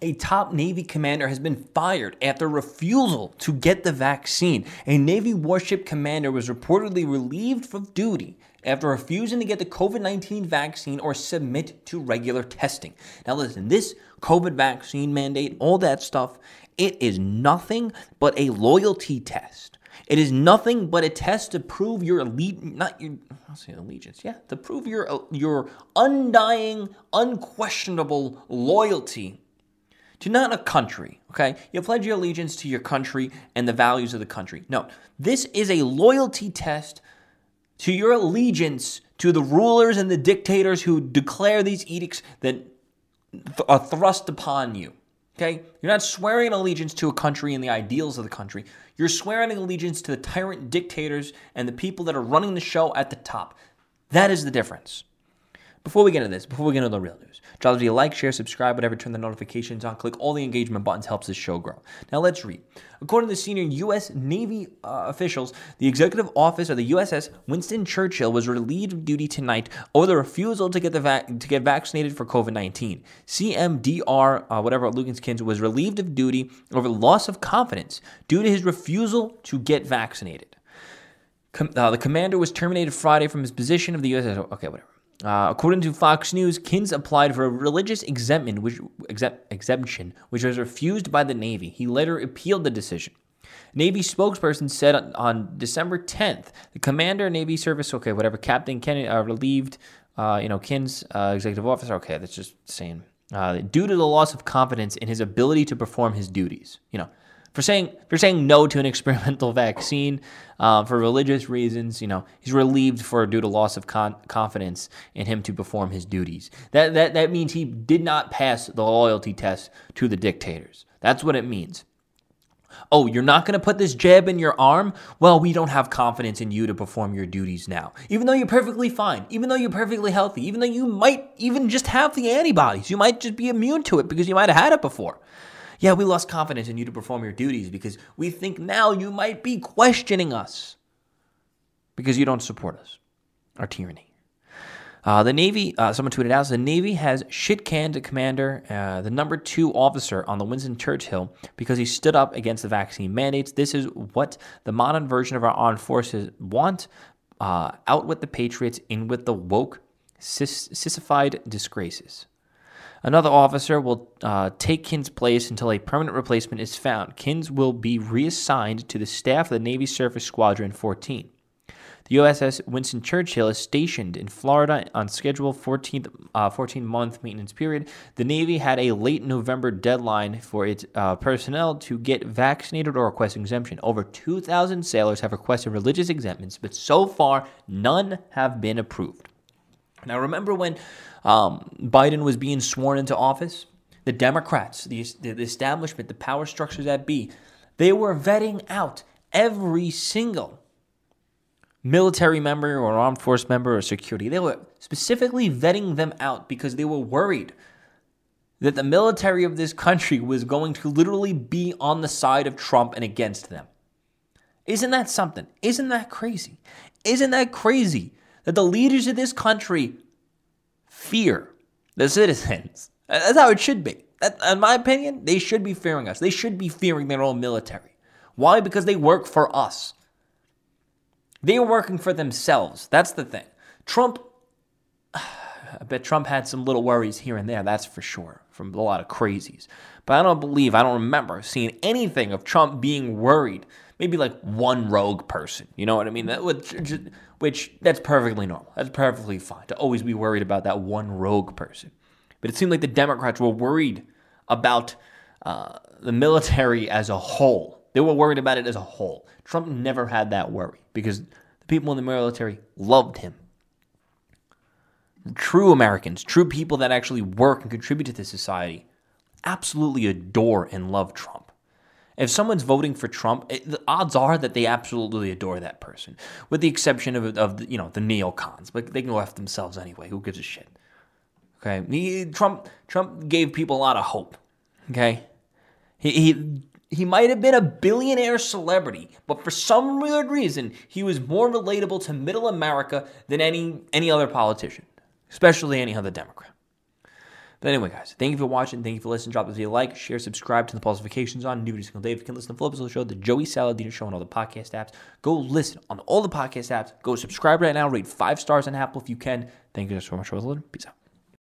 A top Navy commander has been fired after refusal to get the vaccine. A Navy warship commander was reportedly relieved from duty after refusing to get the COVID 19 vaccine or submit to regular testing. Now, listen, this COVID vaccine mandate, all that stuff, it is nothing but a loyalty test. It is nothing but a test to prove your elite, not your, I'll say allegiance, yeah, to prove your your undying, unquestionable loyalty to not a country. Okay, you pledge your allegiance to your country and the values of the country. No, this is a loyalty test to your allegiance to the rulers and the dictators who declare these edicts that th- are thrust upon you. Okay? You're not swearing allegiance to a country and the ideals of the country. You're swearing allegiance to the tyrant dictators and the people that are running the show at the top. That is the difference. Before we get into this, before we get into the real news, drop a like, share, subscribe, whatever, turn the notifications on, click all the engagement buttons, helps this show grow. Now let's read. According to senior U.S. Navy uh, officials, the executive office of the USS Winston Churchill was relieved of duty tonight over the refusal to get the to get vaccinated for COVID-19. CMDR, uh, whatever Luganskins, was relieved of duty over loss of confidence due to his refusal to get vaccinated. Com- uh, the commander was terminated Friday from his position of the USS. Okay, whatever. Uh, according to Fox News, Kins applied for a religious exemption which, exemption, which was refused by the Navy. He later appealed the decision. Navy spokesperson said on, on December 10th, the commander, Navy service, okay, whatever, Captain Kennedy, uh, relieved, uh, you know, Kins, uh, executive officer, okay, that's just saying, uh, due to the loss of confidence in his ability to perform his duties. You know, for saying for saying no to an experimental vaccine uh, for religious reasons. You know, he's relieved for due to loss of con- confidence in him to perform his duties. That that that means he did not pass the loyalty test to the dictators. That's what it means. Oh, you're not going to put this jab in your arm? Well, we don't have confidence in you to perform your duties now. Even though you're perfectly fine, even though you're perfectly healthy, even though you might even just have the antibodies, you might just be immune to it because you might have had it before. Yeah, we lost confidence in you to perform your duties because we think now you might be questioning us because you don't support us, our tyranny. Uh, the Navy, uh, someone tweeted out, the Navy has shit canned Commander, uh, the number two officer on the Winston Churchill, because he stood up against the vaccine mandates. This is what the modern version of our armed forces want. Uh, out with the patriots, in with the woke, sissified disgraces. Another officer will uh, take Kins' place until a permanent replacement is found. Kins will be reassigned to the staff of the Navy Surface Squadron 14. The USS Winston Churchill is stationed in Florida on schedule 14th, uh, 14 month maintenance period. The Navy had a late November deadline for its uh, personnel to get vaccinated or request exemption. Over 2,000 sailors have requested religious exemptions, but so far none have been approved. Now, remember when um, Biden was being sworn into office? The Democrats, the, the establishment, the power structures that be, they were vetting out every single military member or armed force member or security. They were specifically vetting them out because they were worried that the military of this country was going to literally be on the side of Trump and against them. Isn't that something? Isn't that crazy? Isn't that crazy that the leaders of this country fear the citizens. That's how it should be. That, in my opinion, they should be fearing us. They should be fearing their own military. Why? Because they work for us. They are working for themselves. That's the thing. Trump, I bet Trump had some little worries here and there, that's for sure, from a lot of crazies. But I don't believe, I don't remember seeing anything of Trump being worried. Maybe like one rogue person, you know what I mean? That would which that's perfectly normal. That's perfectly fine to always be worried about that one rogue person. But it seemed like the Democrats were worried about uh, the military as a whole. They were worried about it as a whole. Trump never had that worry because the people in the military loved him. True Americans, true people that actually work and contribute to the society, absolutely adore and love Trump. If someone's voting for Trump, it, the odds are that they absolutely adore that person, with the exception of, of the, you know the neocons. But they can go after themselves anyway. Who gives a shit? Okay, he, Trump Trump gave people a lot of hope. Okay, he he he might have been a billionaire celebrity, but for some weird reason, he was more relatable to middle America than any any other politician, especially any other Democrat. But anyway, guys, thank you for watching. Thank you for listening. Drop us a like, share, subscribe to the pulse notifications on new every single day. If you can listen to the show, the Joey Saladino Show on all the podcast apps. Go listen on all the podcast apps. Go subscribe right now. Rate five stars on Apple if you can. Thank you guys so much for listening. Peace out.